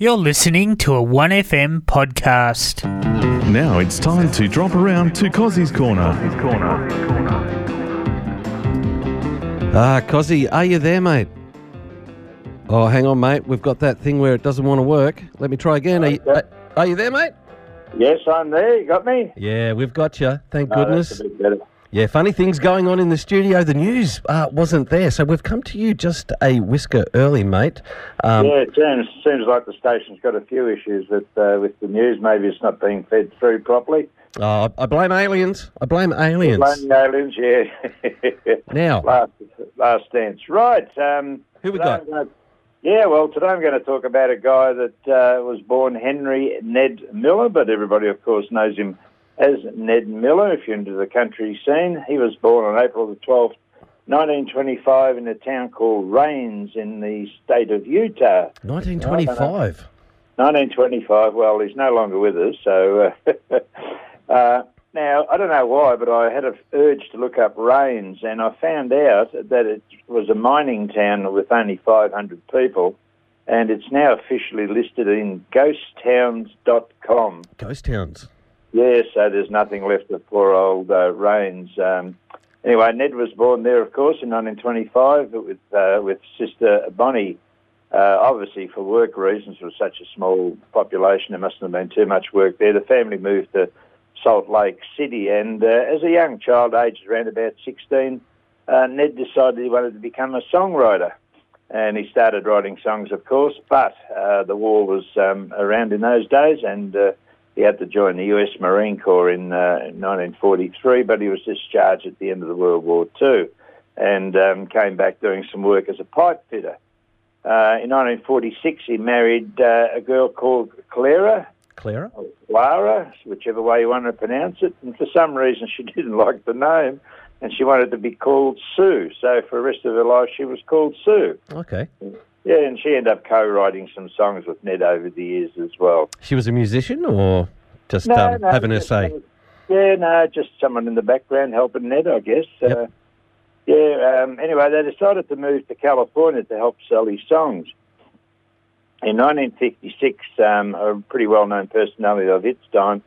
You're listening to a 1FM podcast. Now it's time to drop around to Cozzy's Corner. Ah, Cozzy, are you there, mate? Oh, hang on, mate. We've got that thing where it doesn't want to work. Let me try again. Are you, are, are you there, mate? Yes, I'm there. You got me? Yeah, we've got you. Thank Oh, goodness. that's a bit better. Yeah, funny things going on in the studio. The news uh, wasn't there, so we've come to you just a whisker early, mate. Um, yeah, it seems, seems like the station's got a few issues with uh, with the news. Maybe it's not being fed through properly. oh, I blame aliens. I blame aliens. Blaming aliens, yeah. Now, last, last dance. Right. Um, Who we got? Gonna- yeah, well, today I'm going to talk about a guy that uh, was born Henry Ned Miller, but everybody, of course, knows him as Ned Miller if you're into the country scene. He was born on April the 12th, 1925, in a town called Rains in the state of Utah. 1925. 1925. Well, he's no longer with us, so. Uh, uh, now I don't know why, but I had an urge to look up Rains, and I found out that it was a mining town with only 500 people, and it's now officially listed in ghosttowns.com. Ghost towns. Yeah, so there's nothing left of poor old uh, Rains. Um, anyway, Ned was born there, of course, in 1925 with uh, with sister Bonnie. Uh, obviously, for work reasons, with such a small population, there mustn't have been too much work there. The family moved to Salt Lake City, and uh, as a young child, aged around about 16, uh, Ned decided he wanted to become a songwriter. And he started writing songs, of course, but uh, the war was um, around in those days, and uh, he had to join the U.S. Marine Corps in, uh, 1943, but he was discharged at the end of the World War II and um, came back doing some work as a pipe fitter. Uh, in 1946, he married uh, a girl called Clara, Clara? Clara, whichever way you want to pronounce it. And for some reason, she didn't like the name, and she wanted to be called Sue. So for the rest of her life, she was called Sue. Okay. Yeah, and she ended up co-writing some songs with Ned over the years as well. She was a musician or just um, having her say? uh, Yeah, no, just someone in the background helping Ned, I guess. Yep. Uh, yeah, um, anyway, they decided to move to California to help sell his songs. In 1956, um, a pretty well-known personality of its time,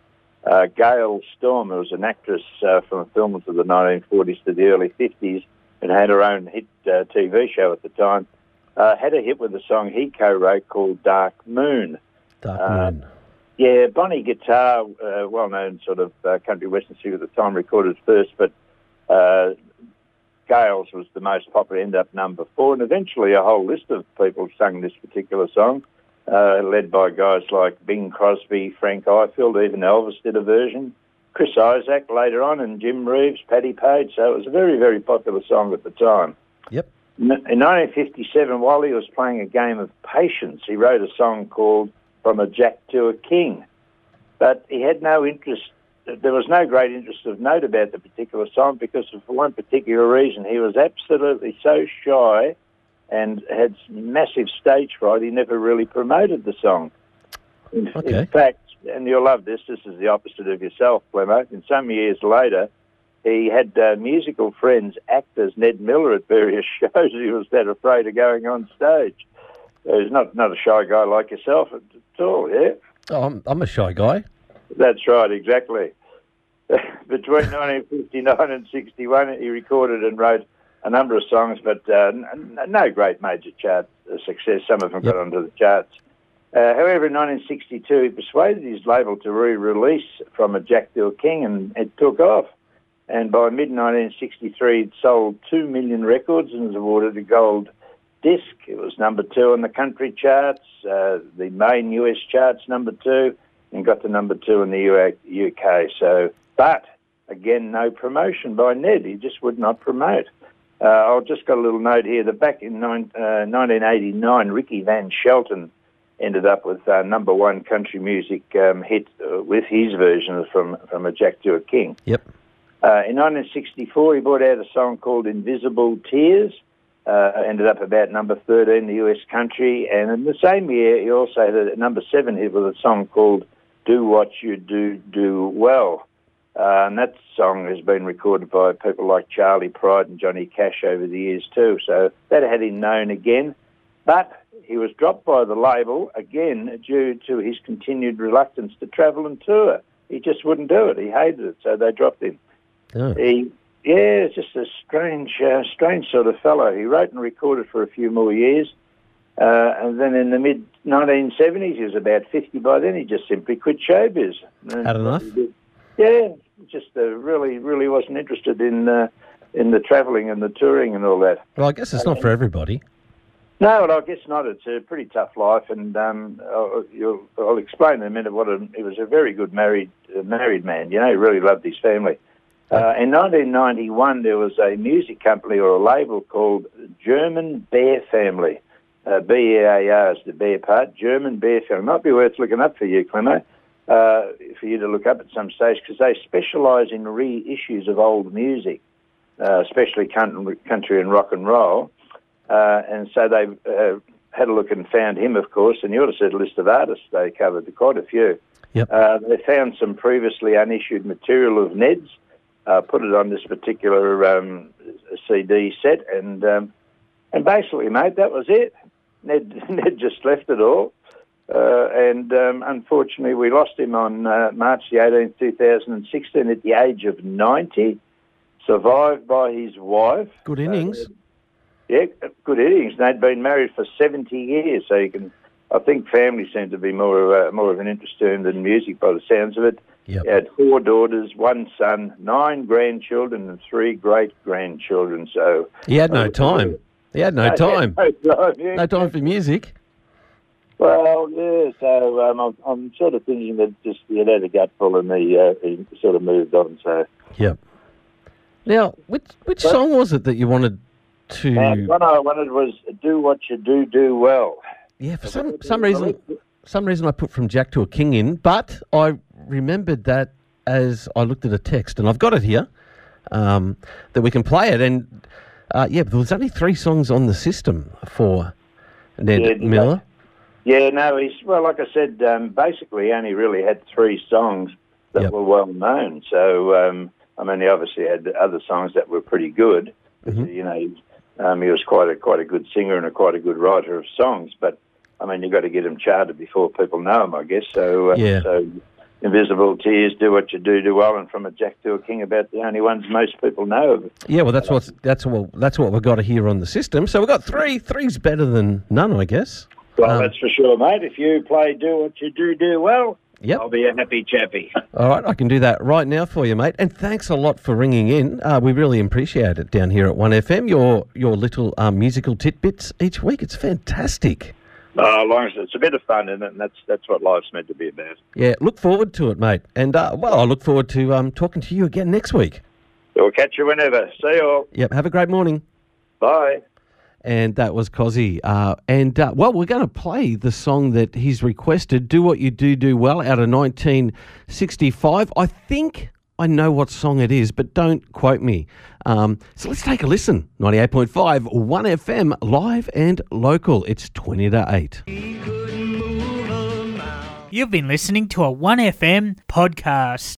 uh, Gale Storm, who was an actress uh, from films of the 1940s to the early 50s and had her own hit uh, TV show at the time, uh, had a hit with a song he co-wrote called Dark Moon. Dark uh, Moon. Yeah, Bonnie Guitar, uh, well-known sort of uh, country western singer at the time, recorded first, but uh, Gale's was the most popular, ended up number four, and eventually a whole list of people sang this particular song, uh, led by guys like Bing Crosby, Frank Ifield, even Elvis did a version, Chris Isaak later on, and Jim Reeves, Patti Page, so it was a very, very popular song at the time. Yep. In 1957, while he was playing a game of patience, he wrote a song called From a Jack to a King. But he had no interest, there was no great interest of note about the particular song because for one particular reason, he was absolutely so shy and had massive stage fright, he never really promoted the song. In, Okay. in fact, and you'll love this, this is the opposite of yourself, Clemo. In some years later, he had uh, musical friends act as Ned Miller at various shows. He was that afraid of going on stage. So he's not not a shy guy like yourself at, at all, yeah. Oh, I'm, I'm a shy guy. That's right, exactly. Between 1959 and 61, he recorded and wrote a number of songs, but uh, no great major chart uh, success. Some of them got onto the charts. Uh, however, in 1962, he persuaded his label to re-release From a Jack a King, and it took off. And by mid-1963, it sold 2 million records and was awarded a gold disc. It was number two on the country charts, uh, the main US charts, number two, and got to number two in the UK. So, but again, no promotion by Ned. He just would not promote. Uh, I've just got a little note here that back in nine, uh, 1989, Ricky Van Shelton ended up with uh, number one country music um, hit uh, with his version from from a Jack to a King. Yep. Uh, in 1964, he brought out a song called Invisible Tears. Uh, ended up about number 13 in the US country. And in the same year, he also had a number seven hit with a song called Do What You Do, Do Well. Uh, and that song has been recorded by people like Charley Pride and Johnny Cash over the years too. So that had him known again. but he was dropped by the label again due to his continued reluctance to travel and tour. He just wouldn't do it. He hated it, so they dropped him. Oh. He, yeah, just a strange, uh, strange sort of fellow. He wrote and recorded for a few more years, uh, and then in the mid 1970s, he was about 50 by then. He just simply quit showbiz. And Had enough? Yeah, just uh, really, really wasn't interested in uh, in the travelling and the touring and all that. Well, I guess it's not for everybody. No, well, I guess not. It's a pretty tough life, and um, I'll, you'll, I'll explain in a minute what a, he was. A very good married uh, married man. You know, he really loved his family. Uh, in 1991, there was a music company or a label called German Bear Family. Uh, B-E-A-R is the bear part. German Bear Family. Might be worth looking up for you, Clemo, uh, for you to look up at some stage, because they specialise in reissues of old music, uh, especially country, and rock and roll. Uh, and so they uh, had a look and found him, of course, and you ought to see the list of artists they covered, quite a few. Yep. Uh, they found some previously unissued material of Ned's, uh, put it on this particular um, CD set, and um, and basically, mate, that was it. Ned Ned just left it all, uh, and um, unfortunately, we lost him on uh, March the 18th, 2016, at the age of 90. Survived by his wife. Good innings. Yeah, good innings. They'd been married for 70 years, so you can. I think family seemed to be more uh, more of an interest to him than music, by the sounds of it. Yep. He had four daughters, one son, nine grandchildren, and three great grandchildren. So He had no time. He had no time. No time, yeah. No time for music. Well, yeah. So um, I'm, I'm sort of thinking that just he had had a gutful and he, uh, he sort of moved on. So Yep. Now, which which song was it that you wanted to? uh, what I wanted was do what you do, do well. Yeah, for some some reason, some reason I put from Jack to a King in, but I remembered that as I looked at a text, and I've got it here, um, that we can play it. And uh, yeah, there was only three songs on the system for Ned Yeah, Miller. Yeah, no, he's well. Like I said, um, basically, only really had three songs that Yep. were well known. So, um, I mean, he obviously had other songs that were pretty good. Mhm. You know, um, he was quite a quite a good singer and a quite a good writer of songs. But I mean, you've got to get him charted before people know him, I guess. So, uh, Yeah. so Invisible Tears, Do What You Do, Do Well, and From a Jack to a King, about the only ones most people know of. Yeah, well, that's what that's what that's what we've got to hear on the system. So we've got three. Three's better than none, I guess. Well, Um, that's for sure, mate. If you play Do What You Do, Do Well, Yep. I'll be a happy chappy. All right, I can do that right now for you, mate. And thanks a lot for ringing in. Uh, we really appreciate it down here at One FM. Your your little um, musical tidbits each week. It's fantastic. Oh, long as it's a bit of fun in it, and that's that's what life's meant to be about. Yeah, look forward to it, mate. And uh, well, I look forward to um, talking to you again next week. We'll catch you whenever. See you all. Yep. Have a great morning. Bye. And that was Cozzy. Uh, and uh, well, we're going to play the song that he's requested, "Do What You Do, Do Well," out of 1965. I think I know what song it is, but don't quote me. Um, so let's take a listen. 98.5, 1FM, live and local. It's 20 to 8. You've been listening to a 1FM podcast.